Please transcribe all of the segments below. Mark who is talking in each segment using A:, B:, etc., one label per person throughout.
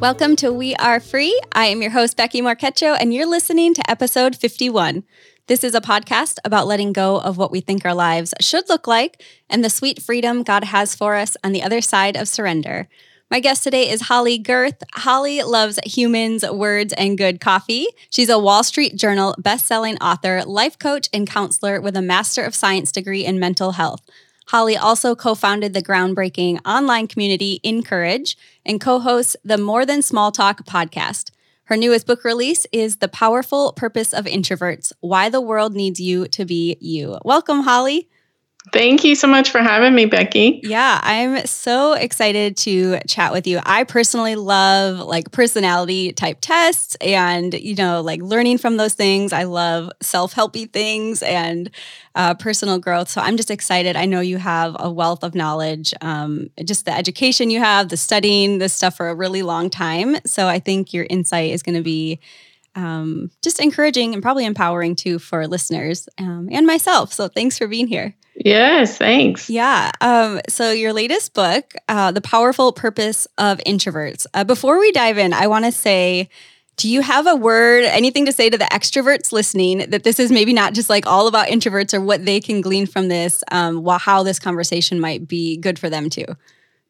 A: Welcome to We Are Free. I am your host, Becky Morquecho, and you're listening to episode 51. This is a podcast about letting go of what we think our lives should look like and the sweet freedom God has for us on the other side of surrender. My guest today is Holley Gerth. Holley loves humans, words, and good coffee. She's a Wall Street Journal best-selling author, life coach, and counselor with a Master of Science degree in mental health. Holley also co founded the groundbreaking online community Encourage and co hosts the More Than Small Talk podcast. Her newest book release is The Powerful Purpose of Introverts Why the World Needs You to Be You. Welcome, Holley.
B: Thank you so much for having me, Becky.
A: Yeah, I'm so excited to chat with you. I personally love like personality type tests and, you know, like learning from those things. I love self helpy things and uh, personal growth. So I'm just excited. I know you have a wealth of knowledge, um, just the education you have, the studying this stuff for a really long time. So I think your insight is going to be um, just encouraging and probably empowering too for listeners um, and myself. So thanks for being here.
B: Yes, thanks.
A: Yeah. Um, so, your latest book, uh, The Powerful Purpose of Introverts. Uh, before we dive in, I want to say, do you have a word, anything to say to the extroverts listening that this is maybe not just like all about introverts or what they can glean from this, um, how this conversation might be good for them too?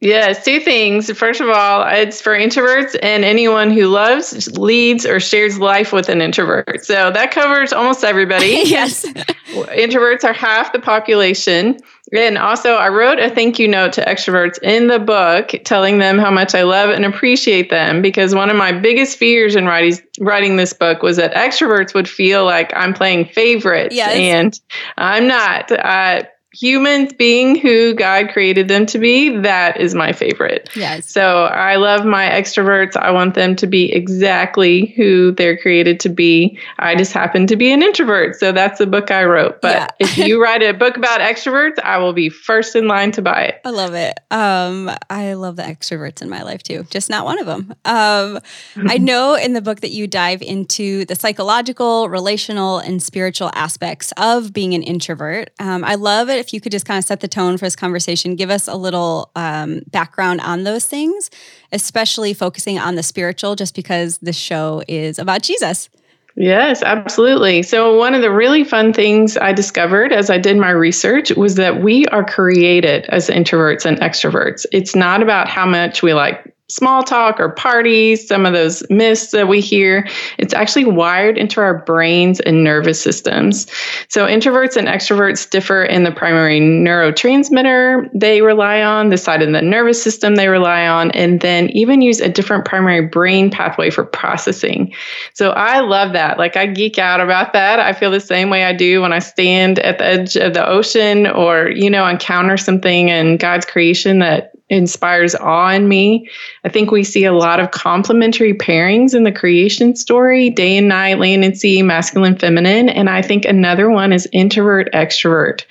B: Yes, two things. First of all, it's for introverts and anyone who loves, leads, or shares life with an introvert. So that covers almost everybody.
A: yes.
B: Introverts are half the population. And also, I wrote a thank you note to extroverts in the book, telling them how much I love and appreciate them. Because one of my biggest fears in writing, writing this book was that extroverts would feel like I'm playing favorites.
A: Yes.
B: And I'm not. Uh, humans being who God created them to be, that is my favorite.
A: Yes.
B: So I love my extroverts. I want them to be exactly who they're created to be. I just happen to be an introvert. So that's the book I wrote. But yeah. if you write a book about extroverts, I will be first in line to buy it.
A: I love it. Um, I love the extroverts in my life too, just not one of them. Um, I know in the book that you dive into the psychological, relational, and spiritual aspects of being an introvert. Um, I love it if you could just kind of set the tone for this conversation, give us a little um, background on those things, especially focusing on the spiritual, just because this show is about Jesus.
B: Yes, absolutely. So, one of the really fun things I discovered as I did my research was that we are created as introverts and extroverts. It's not about how much we like small talk or parties, some of those myths that we hear, it's actually wired into our brains and nervous systems. So, introverts and extroverts differ in the primary neurotransmitter they rely on, the side of the nervous system they rely on, and then even use a different primary brain pathway for processing. So, I love that. Like, I geek out about that. I feel the same way I do when I stand at the edge of the ocean or, you know, encounter something in God's creation that inspires awe in me. I think we see a lot of complementary pairings in the creation story day and night, land and sea, masculine, feminine. And I think another one is introvert, extrovert.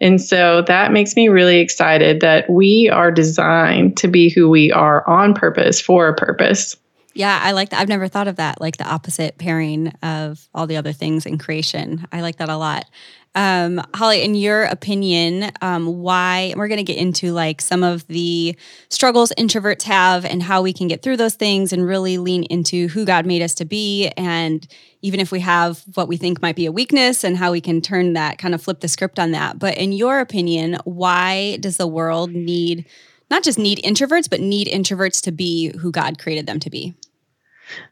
B: And so that makes me really excited that we are designed to be who we are on purpose for a purpose.
A: Yeah, I like that. I've never thought of that, like the opposite pairing of all the other things in creation. I like that a lot. Um, Holley, in your opinion, um, why we're going to get into like some of the struggles introverts have and how we can get through those things and really lean into who God made us to be. And even if we have what we think might be a weakness and how we can turn that kind of flip the script on that. But in your opinion, why does the world need not just need introverts, but need introverts to be who God created them to be?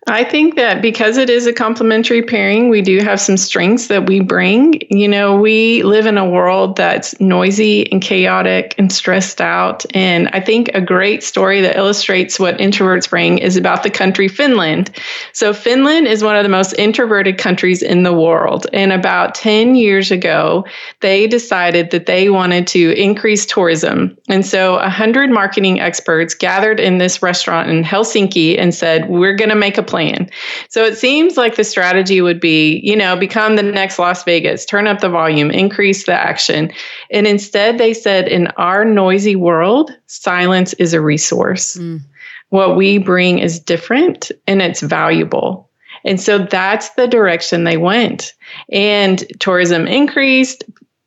B: I think that because it is a complementary pairing, we do have some strengths that we bring. You know, we live in a world that's noisy and chaotic and stressed out. And I think a great story that illustrates what introverts bring is about the country Finland. So, Finland is one of the most introverted countries in the world. And about 10 years ago, they decided that they wanted to increase tourism. And so, 100 marketing experts gathered in this restaurant in Helsinki and said, We're going to make a plan. So it seems like the strategy would be, you know, become the next Las Vegas, turn up the volume, increase the action. And instead, they said, in our noisy world, silence is a resource. Mm. What we bring is different and it's valuable. And so that's the direction they went. And tourism increased,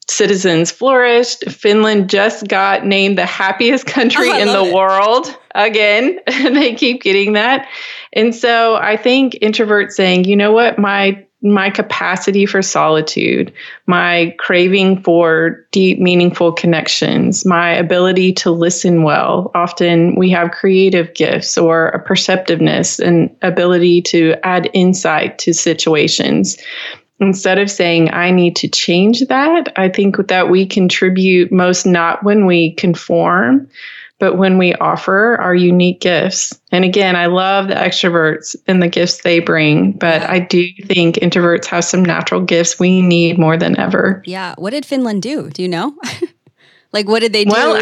B: citizens flourished. Finland just got named the happiest country oh, in the it. world again. they keep getting that. And so I think introverts saying, you know what, my my capacity for solitude, my craving for deep, meaningful connections, my ability to listen well. Often we have creative gifts or a perceptiveness and ability to add insight to situations instead of saying i need to change that i think that we contribute most not when we conform but when we offer our unique gifts. And again i love the extroverts and the gifts they bring but i do think introverts have some natural gifts we need more than ever.
A: Yeah what did finland do? Do you know Like, what did they do?
B: Well,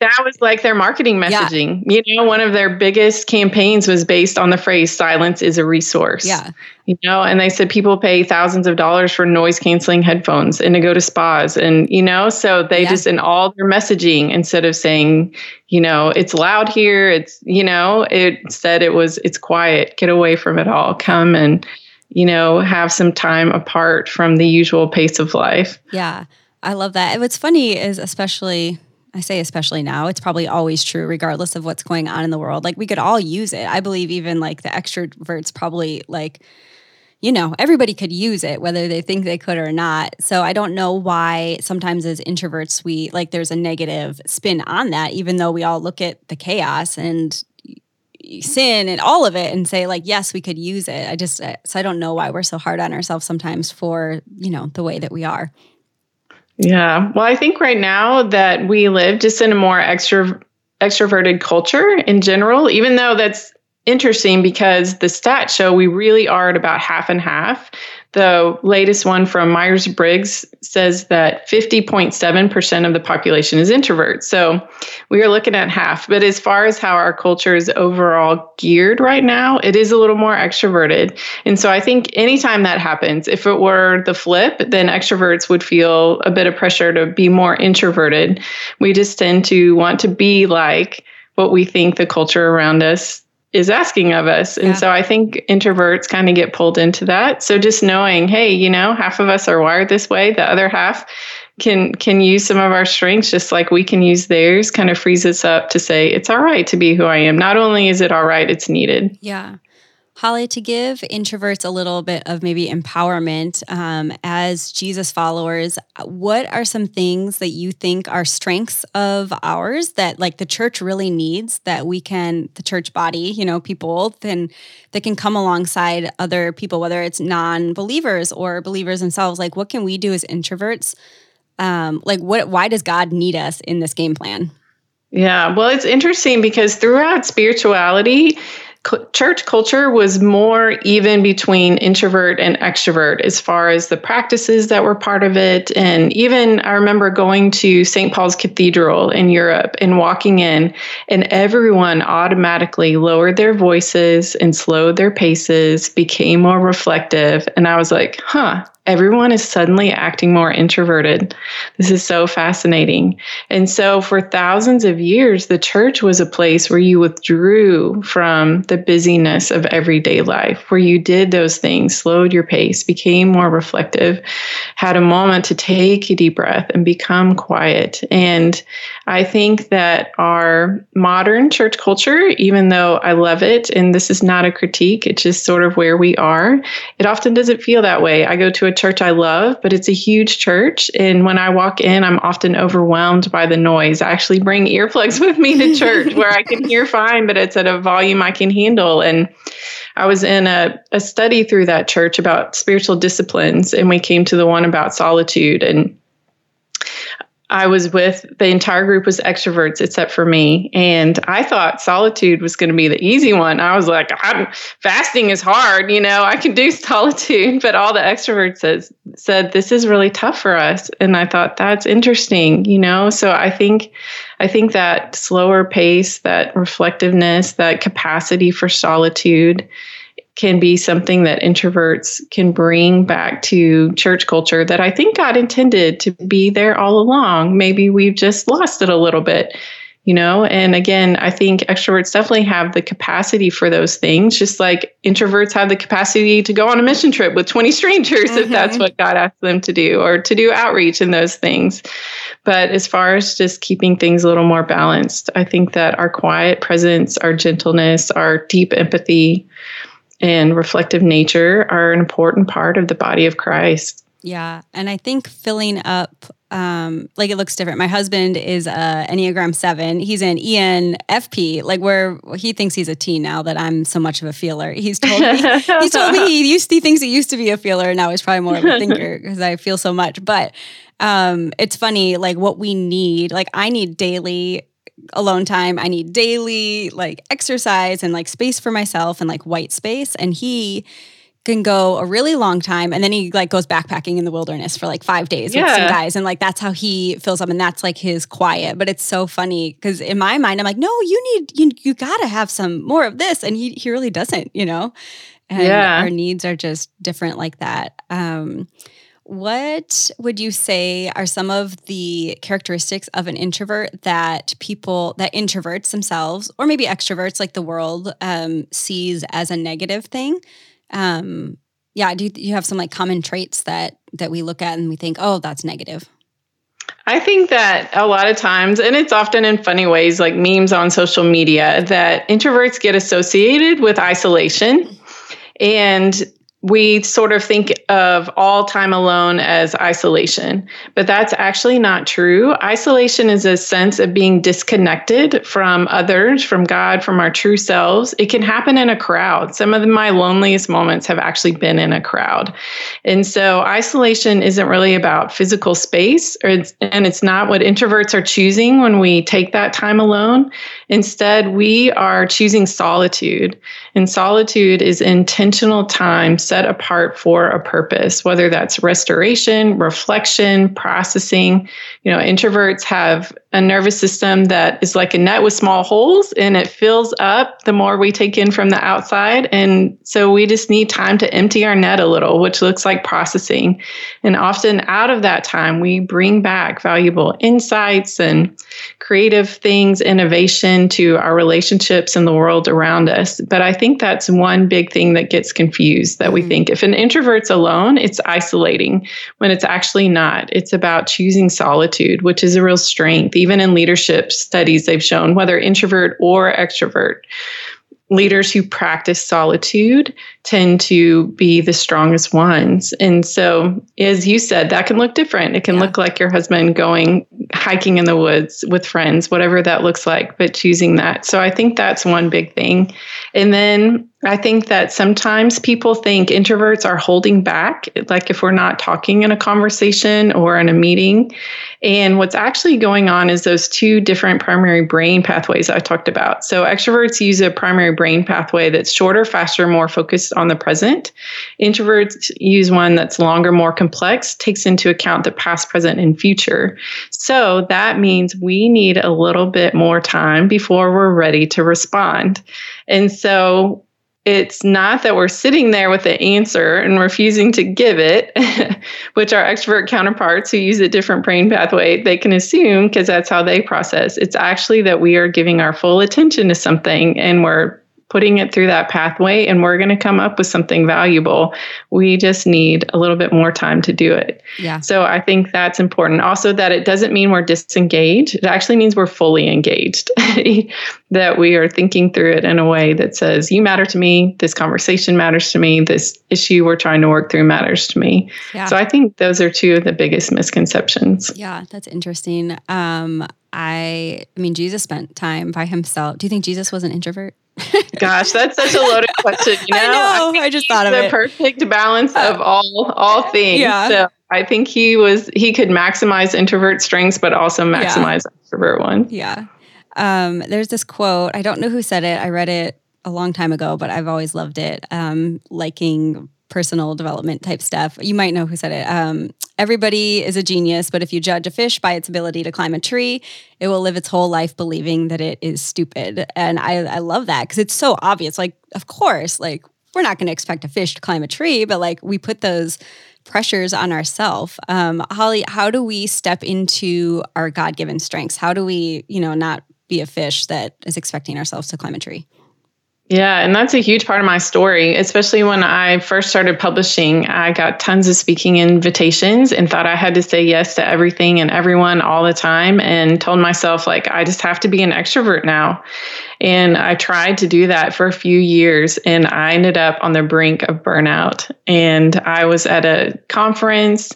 B: that was like their marketing messaging. Yeah. You know, one of their biggest campaigns was based on the phrase silence is a resource.
A: Yeah.
B: You know, and they said people pay thousands of dollars for noise canceling headphones and to go to spas. And, you know, so they yeah. just in all their messaging, instead of saying, you know, it's loud here, it's, you know, it said it was, it's quiet, get away from it all, come and, you know, have some time apart from the usual pace of life.
A: Yeah. I love that. And what's funny is, especially, I say especially now, it's probably always true, regardless of what's going on in the world. Like, we could all use it. I believe even like the extroverts probably like, you know, everybody could use it, whether they think they could or not. So I don't know why sometimes as introverts, we like there's a negative spin on that, even though we all look at the chaos and sin and all of it and say like yes we could use it i just so i don't know why we're so hard on ourselves sometimes for you know the way that we are
B: yeah. Well, I think right now that we live just in a more extra extroverted culture in general, even though that's interesting because the stats show we really are at about half and half. The latest one from Myers Briggs says that 50.7% of the population is introverts. So we are looking at half. But as far as how our culture is overall geared right now, it is a little more extroverted. And so I think anytime that happens, if it were the flip, then extroverts would feel a bit of pressure to be more introverted. We just tend to want to be like what we think the culture around us is asking of us. And yeah. so I think introverts kind of get pulled into that. So just knowing, hey, you know, half of us are wired this way, the other half can can use some of our strengths just like we can use theirs kind of frees us up to say it's all right to be who I am. Not only is it all right, it's needed.
A: Yeah. Holley, to give introverts a little bit of maybe empowerment um, as Jesus followers, what are some things that you think are strengths of ours that like the church really needs that we can, the church body, you know, people then that can come alongside other people, whether it's non-believers or believers themselves? Like, what can we do as introverts? Um, like, what? Why does God need us in this game plan?
B: Yeah, well, it's interesting because throughout spirituality, church culture was more even between introvert and extrovert as far as the practices that were part of it. And even I remember going to St. Paul's Cathedral in Europe and walking in, and everyone automatically lowered their voices and slowed their paces, became more reflective. And I was like, huh, everyone is suddenly acting more introverted. This is so fascinating. And so, for thousands of years, the church was a place where you withdrew from the busyness of everyday life, where you did those things, slowed your pace, became more reflective, had a moment to take a deep breath and become quiet. And I think that our modern church culture, even though I love it, and this is not a critique, it's just sort of where we are, it often doesn't feel that way. I go to a church I love, but it's a huge church. And when I walk in, I'm often overwhelmed by the noise. I actually bring earplugs with me to church where I can hear fine, but it's at a volume I can handle. And I was in a, a study through that church about spiritual disciplines, and we came to the one about solitude. And I was with the entire group was extroverts except for me. And I thought solitude was going to be the easy one. I was like, I'm, fasting is hard, you know, I can do solitude. But all the extroverts says, said, this is really tough for us. And I thought that's interesting, you know? So I think, I think that slower pace, that reflectiveness, that capacity for solitude can be something that introverts can bring back to church culture that I think God intended to be there all along. Maybe we've just lost it a little bit. you know and again i think extroverts definitely have the capacity for those things just like introverts have the capacity to go on a mission trip with 20 strangers mm-hmm. if that's what god asked them to do or to do outreach and those things but as far as just keeping things a little more balanced i think that our quiet presence our gentleness our deep empathy and reflective nature are an important part of the body of christ
A: yeah. And I think filling up, um, like it looks different. My husband is a Enneagram seven. He's an ENFP, like where he thinks he's a T now that I'm so much of a feeler. He's told me, he told me he used he thinks he used to be a feeler. And now he's probably more of a thinker because I feel so much. But um, it's funny, like what we need, like I need daily alone time. I need daily like exercise and like space for myself and like white space. And he, can go a really long time and then he like goes backpacking in the wilderness for like five days yeah. with some guys and like that's how he fills up and that's like his quiet but it's so funny because in my mind i'm like no you need you, you gotta have some more of this and he, he really doesn't you know and yeah. our needs are just different like that um, what would you say are some of the characteristics of an introvert that people that introverts themselves or maybe extroverts like the world um, sees as a negative thing um, yeah, do you, do you have some like common traits that that we look at and we think, oh, that's negative?
B: I think that a lot of times, and it's often in funny ways, like memes on social media, that introverts get associated with isolation. And we sort of think of all time alone as isolation, but that's actually not true. Isolation is a sense of being disconnected from others, from God, from our true selves. It can happen in a crowd. Some of my loneliest moments have actually been in a crowd. And so isolation isn't really about physical space, or it's, and it's not what introverts are choosing when we take that time alone. Instead, we are choosing solitude. And solitude is intentional time set apart for a purpose, whether that's restoration, reflection, processing. You know, introverts have a nervous system that is like a net with small holes and it fills up the more we take in from the outside. And so we just need time to empty our net a little, which looks like processing. And often out of that time, we bring back valuable insights and creative things, innovation to our relationships and the world around us. But I think that's one big thing that gets confused that we mm-hmm. think if an introvert's alone, it's isolating when it's actually not. It's about choosing solitude, which is a real strength. Even in leadership studies, they've shown whether introvert or extrovert leaders who practice solitude tend to be the strongest ones. And so, as you said, that can look different. It can yeah. look like your husband going hiking in the woods with friends, whatever that looks like, but choosing that. So, I think that's one big thing. And then I think that sometimes people think introverts are holding back, like if we're not talking in a conversation or in a meeting. And what's actually going on is those two different primary brain pathways I talked about. So extroverts use a primary brain pathway that's shorter, faster, more focused on the present. Introverts use one that's longer, more complex, takes into account the past, present, and future. So that means we need a little bit more time before we're ready to respond. And so it's not that we're sitting there with the answer and refusing to give it, which our extrovert counterparts who use a different brain pathway, they can assume because that's how they process. It's actually that we are giving our full attention to something and we're putting it through that pathway and we're going to come up with something valuable. We just need a little bit more time to do it.
A: Yeah.
B: So I think that's important. Also, that it doesn't mean we're disengaged, it actually means we're fully engaged, that we are thinking through it in a way that says, You matter to me, this conversation matters to me, this issue we're trying to work through matters to me. Yeah. So I think those are two of the biggest misconceptions.
A: Yeah, that's interesting. Um, I, I mean, Jesus spent time by himself. Do you think Jesus was an introvert?
B: Gosh, that's such a loaded question. You know,
A: I, know, I, I just thought of
B: the
A: it.
B: perfect balance of uh, all all things. Yeah. So I think he was he could maximize introvert strengths, but also maximize yeah. extrovert ones.
A: Yeah. Um, there's this quote. I don't know who said it. I read it a long time ago, but I've always loved it. Um, liking personal development type stuff. You might know who said it. Um, everybody is a genius, but if you judge a fish by its ability to climb a tree, it will live its whole life believing that it is stupid. And I, I love that because it's so obvious. Like, of course, like we're not going to expect a fish to climb a tree, but like we put those pressures on ourselves. Um, Holley, how do we step into our God given strengths? How do we, you know, not be a fish that is expecting ourselves to climb a tree.
B: Yeah, and that's a huge part of my story, especially when I first started publishing. I got tons of speaking invitations and thought I had to say yes to everything and everyone all the time, and told myself, like, I just have to be an extrovert now. And I tried to do that for a few years, and I ended up on the brink of burnout. And I was at a conference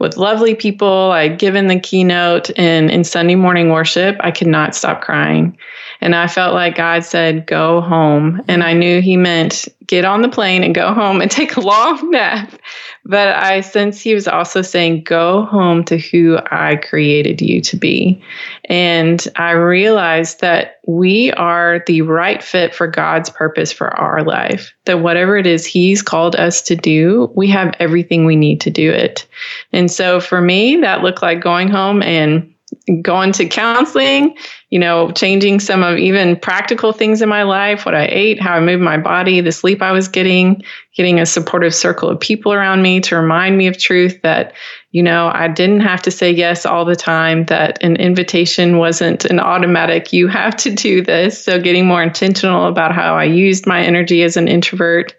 B: with lovely people. I'd given the keynote, and in Sunday morning worship, I could not stop crying. And I felt like God said, Go home. And I knew He meant get on the plane and go home and take a long nap. But I sense He was also saying, Go home to who I created you to be. And I realized that we are the right fit for God's purpose for our life. That whatever it is He's called us to do, we have everything we need to do it. And so for me, that looked like going home and going to counseling, you know, changing some of even practical things in my life, what I ate, how I moved my body, the sleep I was getting, getting a supportive circle of people around me to remind me of truth that, you know, I didn't have to say yes all the time, that an invitation wasn't an automatic, you have to do this. So getting more intentional about how I used my energy as an introvert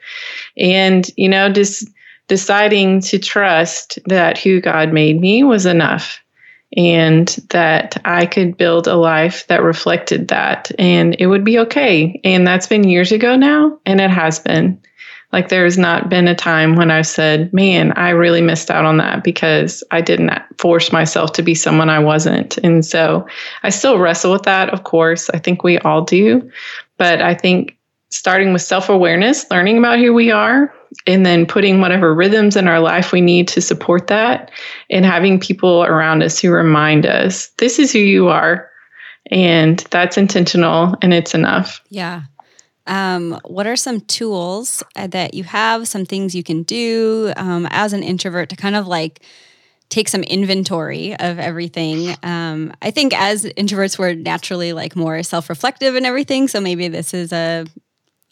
B: and, you know, just deciding to trust that who God made me was enough and that I could build a life that reflected that and it would be okay. And that's been years ago now, and it has been. Like, there's not been a time when I've said, man, I really missed out on that because I didn't force myself to be someone I wasn't. And so I still wrestle with that, of course. I think we all do. But I think starting with self awareness, learning about who we are, and then putting whatever rhythms in our life we need to support that, and having people around us who remind us this is who you are, and that's intentional and it's enough.
A: Yeah. Um, what are some tools uh, that you have, some things you can do um, as an introvert to kind of like take some inventory of everything. Um, I think as introverts, we're naturally like more self reflective and everything. So maybe this is a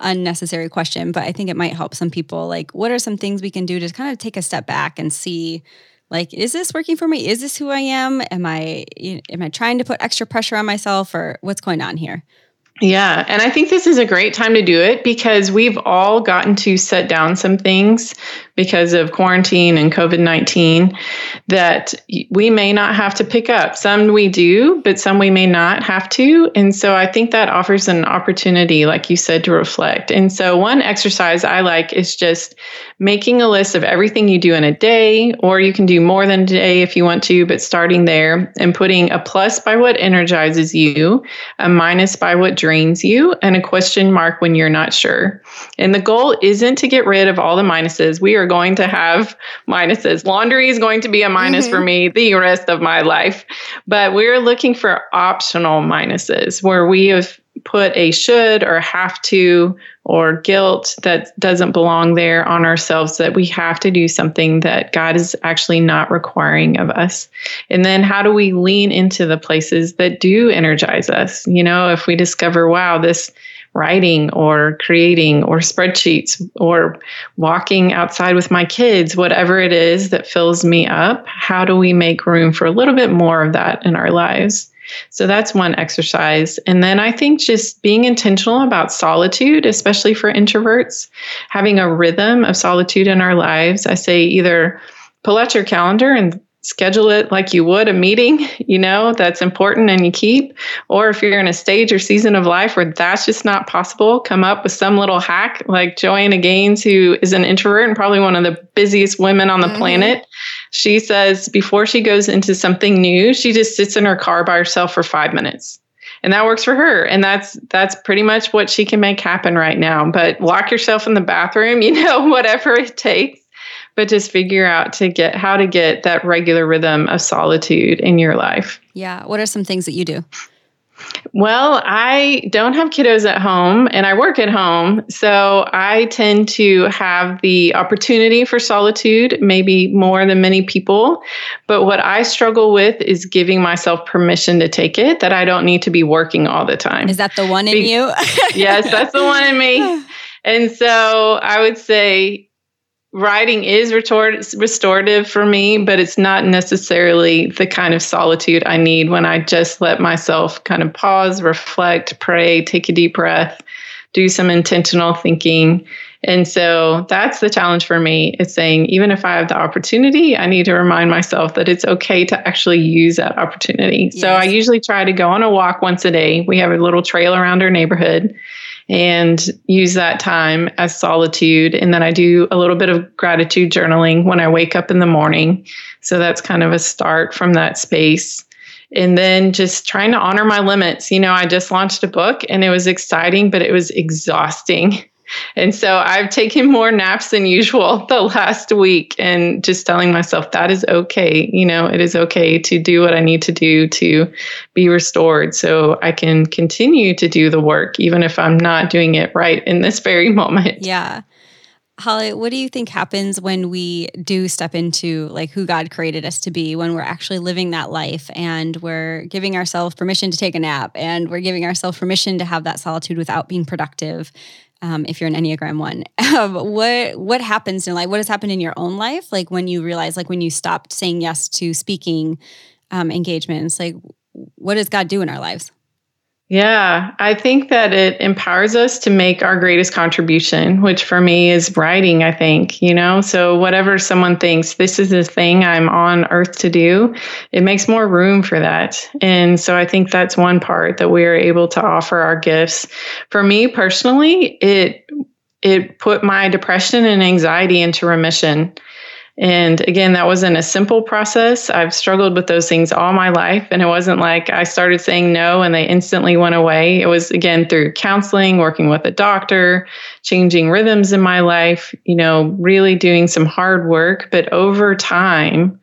A: unnecessary question, but I think it might help some people. Like, what are some things we can do to kind of take a step back and see, like, is this working for me? Is this who I am? Am I am I trying to put extra pressure on myself, or what's going on here?
B: Yeah. And I think this is a great time to do it because we've all gotten to set down some things because of quarantine and COVID 19 that we may not have to pick up. Some we do, but some we may not have to. And so I think that offers an opportunity, like you said, to reflect. And so one exercise I like is just making a list of everything you do in a day, or you can do more than a day if you want to, but starting there and putting a plus by what energizes you, a minus by what drains you, and a question mark when you're not sure. And the goal isn't to get rid of all the minuses. We are are going to have minuses. Laundry is going to be a minus mm-hmm. for me the rest of my life. But we're looking for optional minuses where we have put a should or have to or guilt that doesn't belong there on ourselves that we have to do something that God is actually not requiring of us. And then how do we lean into the places that do energize us? You know, if we discover, wow, this writing or creating or spreadsheets or walking outside with my kids, whatever it is that fills me up, how do we make room for a little bit more of that in our lives? So that's one exercise. And then I think just being intentional about solitude, especially for introverts, having a rhythm of solitude in our lives. I say either pull out your calendar and schedule it like you would a meeting, you know, that's important and you keep. Or if you're in a stage or season of life where that's just not possible, come up with some little hack like Joanna Gaines, who is an introvert and probably one of the busiest women on the mm-hmm. planet. She says before she goes into something new, she just sits in her car by herself for five minutes. And that works for her. And that's that's pretty much what she can make happen right now. But lock yourself in the bathroom, you know, whatever it takes but just figure out to get how to get that regular rhythm of solitude in your life.
A: Yeah. What are some things that you do?
B: Well, I don't have kiddos at home and I work at home. So I tend to have the opportunity for solitude, maybe more than many people. But what I struggle with is giving myself permission to take it, that I don't need to be working all the time.
A: Is that the one in be- you?
B: yes, that's the one in me. And so I would say writing is restorative for me, but it's not necessarily the kind of solitude I need when I just let myself kind of pause, reflect, pray, take a deep breath, do some intentional thinking. And so that's the challenge for me. It's saying, even if I have the opportunity, I need to remind myself that it's okay to actually use that opportunity. Yes. So I usually try to go on a walk once a day. We have a little trail around our neighborhood and use that time as solitude. And then I do a little bit of gratitude journaling when I wake up in the morning. So that's kind of a start from that space. And then just trying to honor my limits. You know, I just launched a book and it was exciting, but it was exhausting. And so I've taken more naps than usual the last week and just telling myself that is okay. You know, it is okay to do what I need to do to be restored so I can continue to do the work, even if I'm not doing it right in this very moment.
A: Yeah. Holley, what do you think happens when we do step into like who God created us to be, when we're actually living that life and we're giving ourselves permission to take a nap and we're giving ourselves permission to have that solitude without being productive? Um, if you're an Enneagram one. Um, what what happens in life? what has happened in your own life? Like when you realize, like when you stopped saying yes to speaking um, engagements, like what does God do in our lives?
B: Yeah, I think that it empowers us to make our greatest contribution, which for me is writing, I think, you know? So, whatever someone thinks this is the thing I'm on earth to do, it makes more room for that. And so, I think that's one part that we are able to offer our gifts. For me personally, it it put my depression and anxiety into remission. And again, that wasn't a simple process. I've struggled with those things all my life. And it wasn't like I started saying no and they instantly went away. It was, again, through counseling, working with a doctor, changing rhythms in my life, you know, really doing some hard work. But over time,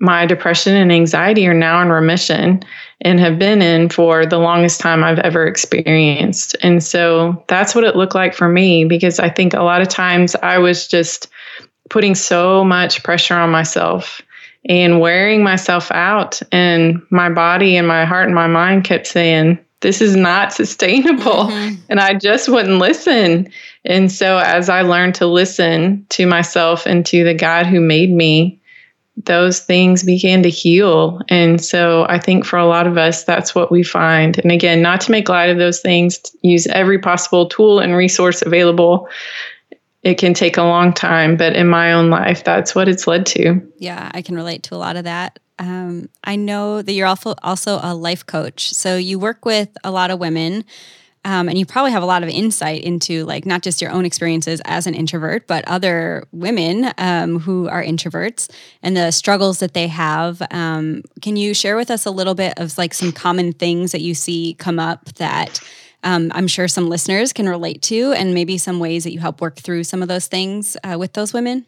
B: my depression and anxiety are now in remission and have been in for the longest time I've ever experienced. And so that's what it looked like for me because I think a lot of times I was just putting so much pressure on myself and wearing myself out. And my body and my heart and my mind kept saying, this is not sustainable. Mm-hmm. And I just wouldn't listen. And so, as I learned to listen to myself and to the God who made me, those things began to heal. And so, I think for a lot of us, that's what we find. And again, not to make light of those things, use every possible tool and resource available it can take a long time, but in my own life, that's what it's led to.
A: Yeah, I can relate to a lot of that. Um, I know that you're also also a life coach, so you work with a lot of women, um, and you probably have a lot of insight into like not just your own experiences as an introvert, but other women um, who are introverts and the struggles that they have. Um, can you share with us a little bit of like some common things that you see come up that um, I'm sure some listeners can relate to, and maybe some ways that you help work through some of those things uh, with those women?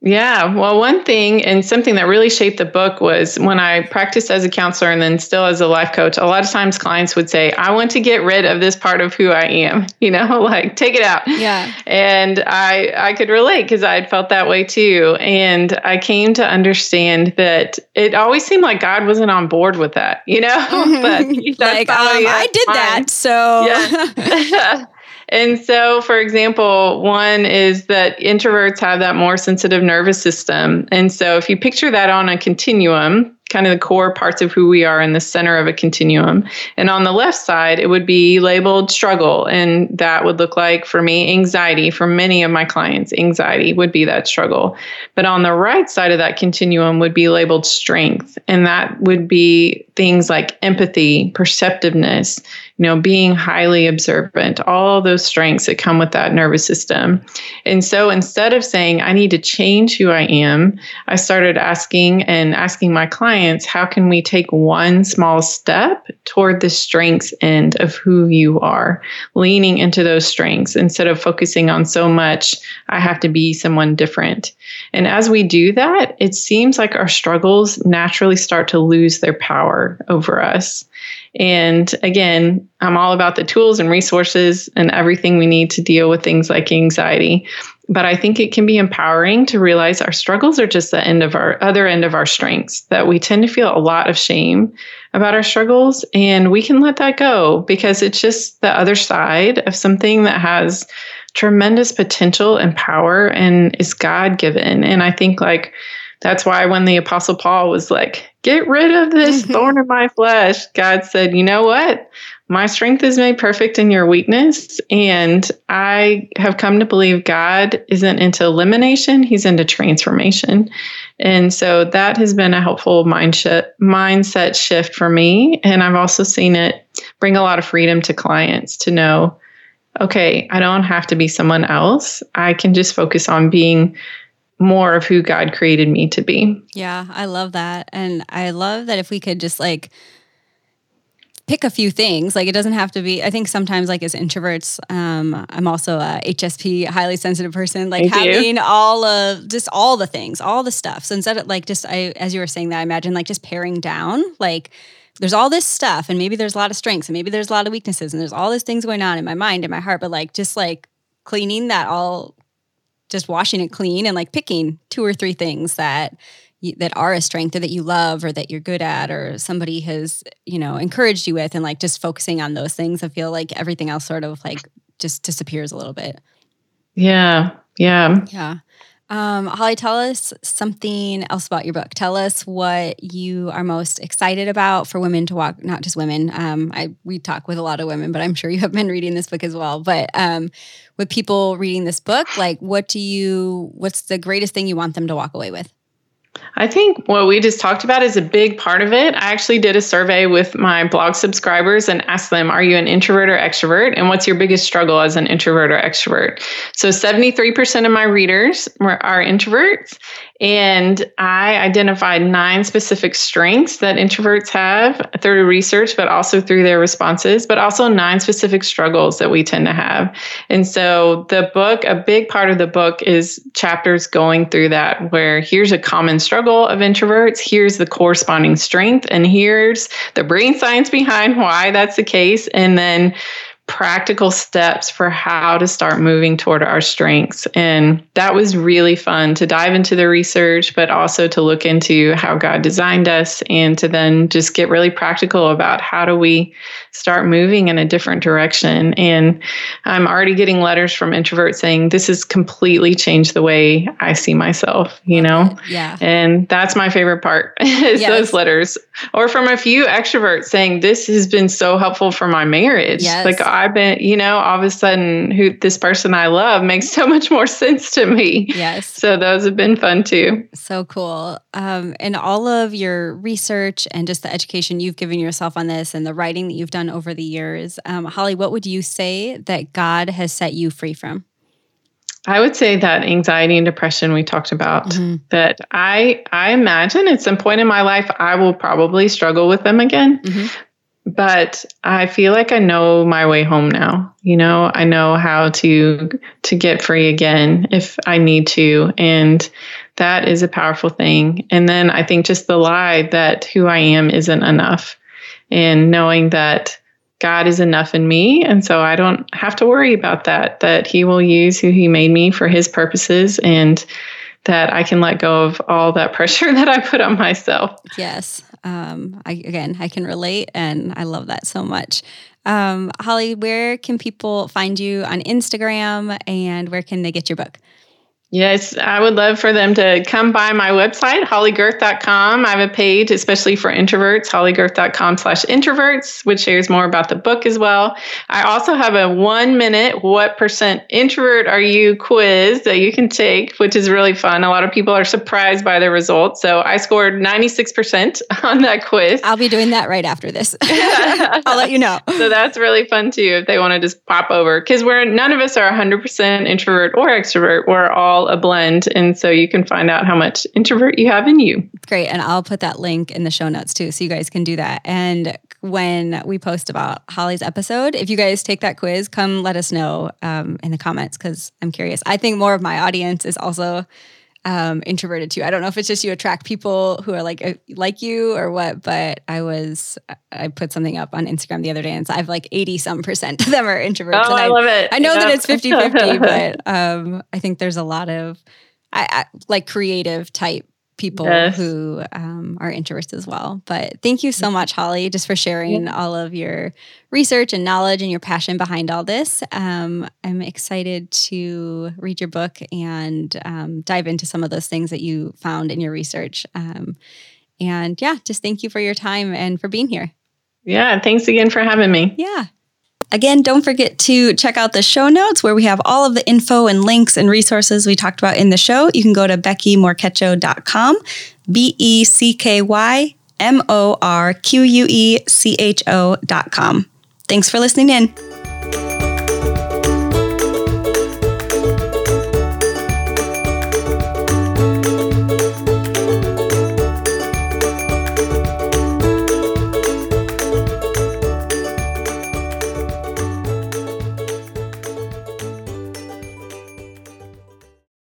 B: Yeah, well, one thing and something that really shaped the book was when I practiced as a counselor and then still as a life coach, a lot of times clients would say, I want to get rid of this part of who I am, you know, like take it out.
A: Yeah.
B: And I I could relate because I had felt that way too. And I came to understand that it always seemed like God wasn't on board with that, you know?
A: but like, um, I did that. So
B: yeah. And so, for example, one is that introverts have that more sensitive nervous system. And so, if you picture that on a continuum, kind of the core parts of who we are in the center of a continuum. And on the left side, it would be labeled struggle. And that would look like, for me, anxiety. For many of my clients, anxiety would be that struggle. But on the right side of that continuum would be labeled strength. And that would be things like empathy, perceptiveness, you know, being highly observant, all those strengths that come with that nervous system. And so instead of saying, I need to change who I am, I started asking and asking my clients, how can we take one small step toward the strengths end of who you are, leaning into those strengths instead of focusing on so much, I have to be someone different. And as we do that, it seems like our struggles naturally start to lose their power over us. And again, I'm all about the tools and resources and everything we need to deal with things like anxiety. But I think it can be empowering to realize our struggles are just the end of our other end of our strengths, that we tend to feel a lot of shame about our struggles and we can let that go because it's just the other side of something that has tremendous potential and power and is God given. And I think like that's why when the apostle Paul was like, get rid of this thorn in my flesh, God said, you know what? My strength is made perfect in your weakness. And I have come to believe God isn't into elimination, He's into transformation. And so that has been a helpful mindset mindset shift for me. And I've also seen it bring a lot of freedom to clients to know, okay, I don't have to be someone else. I can just focus on being more of who God created me to be.
A: Yeah, I love that. And I love that if we could just like pick a few things. Like it doesn't have to be. I think sometimes, like as introverts, um, I'm also a HSP, highly sensitive person. Like having all of just all the things, all the stuff. So instead of like just, I as you were saying that, I imagine like just paring down. Like there's all this stuff, and maybe there's a lot of strengths, and maybe there's a lot of weaknesses, and there's all these things going on in my mind and my heart. But like just like cleaning that all, just washing it clean and like picking two or three things that that are a strength or that you love or that you're good at or somebody has you know encouraged you with and like just focusing on those things i feel like everything else sort of like just disappears a little bit.
B: Yeah yeah.
A: Yeah um, Holley, tell us something else about your book. Tell us what you are most excited about for women to walk, not just women. Um, I we talk with a lot of women, but I'm sure you have been reading this book as well. But um, with people reading this book, like what do you what's the greatest thing you want them to walk away with?
B: I think what we just talked about is a big part of it. I actually did a survey with my blog subscribers and asked them, Are you an introvert or extrovert? And what's your biggest struggle as an introvert or extrovert? So 73% of my readers are introverts, and I identified nine specific strengths that introverts have through research, but also through their responses, but also nine specific struggles that we tend to have. And so the book, a big part of the book is chapters going through that, where here's a common struggle of introverts, here's the corresponding strength, and here's the brain science behind why that's the case. And then practical steps for how to start moving toward our strengths. And that was really fun to dive into the research, but also to look into how God designed us and to then just get really practical about how do we start moving in a different direction. And I'm already getting letters from introverts saying, This has completely changed the way I see myself, you know?
A: Yeah.
B: And that's my favorite part is yes. those letters. Or from a few extroverts saying, This has been so helpful for my marriage.
A: Yes.
B: Like I've been, you know, all of a sudden who this person I love makes so much more sense to me.
A: Yes.
B: So those have been fun too.
A: So cool. Um, and all of your research and just the education you've given yourself on this and the writing that you've done over the years, um, Holley, what would you say that God has set you free from?
B: I would say that anxiety and depression we talked about mm-hmm. that I I imagine at some point in my life I will probably struggle with them again. Mm-hmm but I feel like I know my way home now. You know, I know how to to get free again if I need to and that is a powerful thing. And then I think just the lie that who I am isn't enough and knowing that God is enough in me and so I don't have to worry about that that he will use who he made me for his purposes and that I can let go of all that pressure that I put on myself.
A: Yes um, I, again, I can relate and I love that so much. Um, Holley, where can people find you on Instagram and where can they get your book?
B: Yes, I would love for them to come by my website, holleygerth.com. I have a page, especially for introverts, holleygerth.com slash introverts, which shares more about the book as well. I also have a one minute what percent introvert are you quiz that you can take, which is really fun. A lot of people are surprised by the results. So I scored 96% on that quiz.
A: I'll be doing that right after this. I'll let you know.
B: So that's really fun too if they want to just pop over because we're none of us are 100% introvert or extrovert. We're all all a blend. And so you can find out how much introvert you have in you.
A: Great. And I'll put that link in the show notes too. So you guys can do that. And when we post about Holley's episode, if you guys take that quiz, come let us know um, in the comments because I'm curious. I think more of my audience is also um, introverted too. I don't know if it's just you attract people who are like uh, like you or what, but I was I put something up on Instagram the other day and so I have like 80 some percent of them are introverts.
B: Oh, I, I, love it.
A: I know yeah. that it's 50 50, but um, I think there's a lot of I, I, like creative type people yes. who um, are introverts as well. But thank you so much, Holley, just for sharing yeah. all of your research and knowledge and your passion behind all this. Um, I'm excited to read your book and um, dive into some of those things that you found in your research. Um, and yeah, just thank you for your time and for being here.
B: Yeah, thanks again for having me.
A: Yeah. Again, don't forget to check out the show notes where we have all of the info and links and resources we talked about in the show. You can go to beckymorquecho.com, B E C K Y M O R Q U E C H O.com. Thanks for listening in.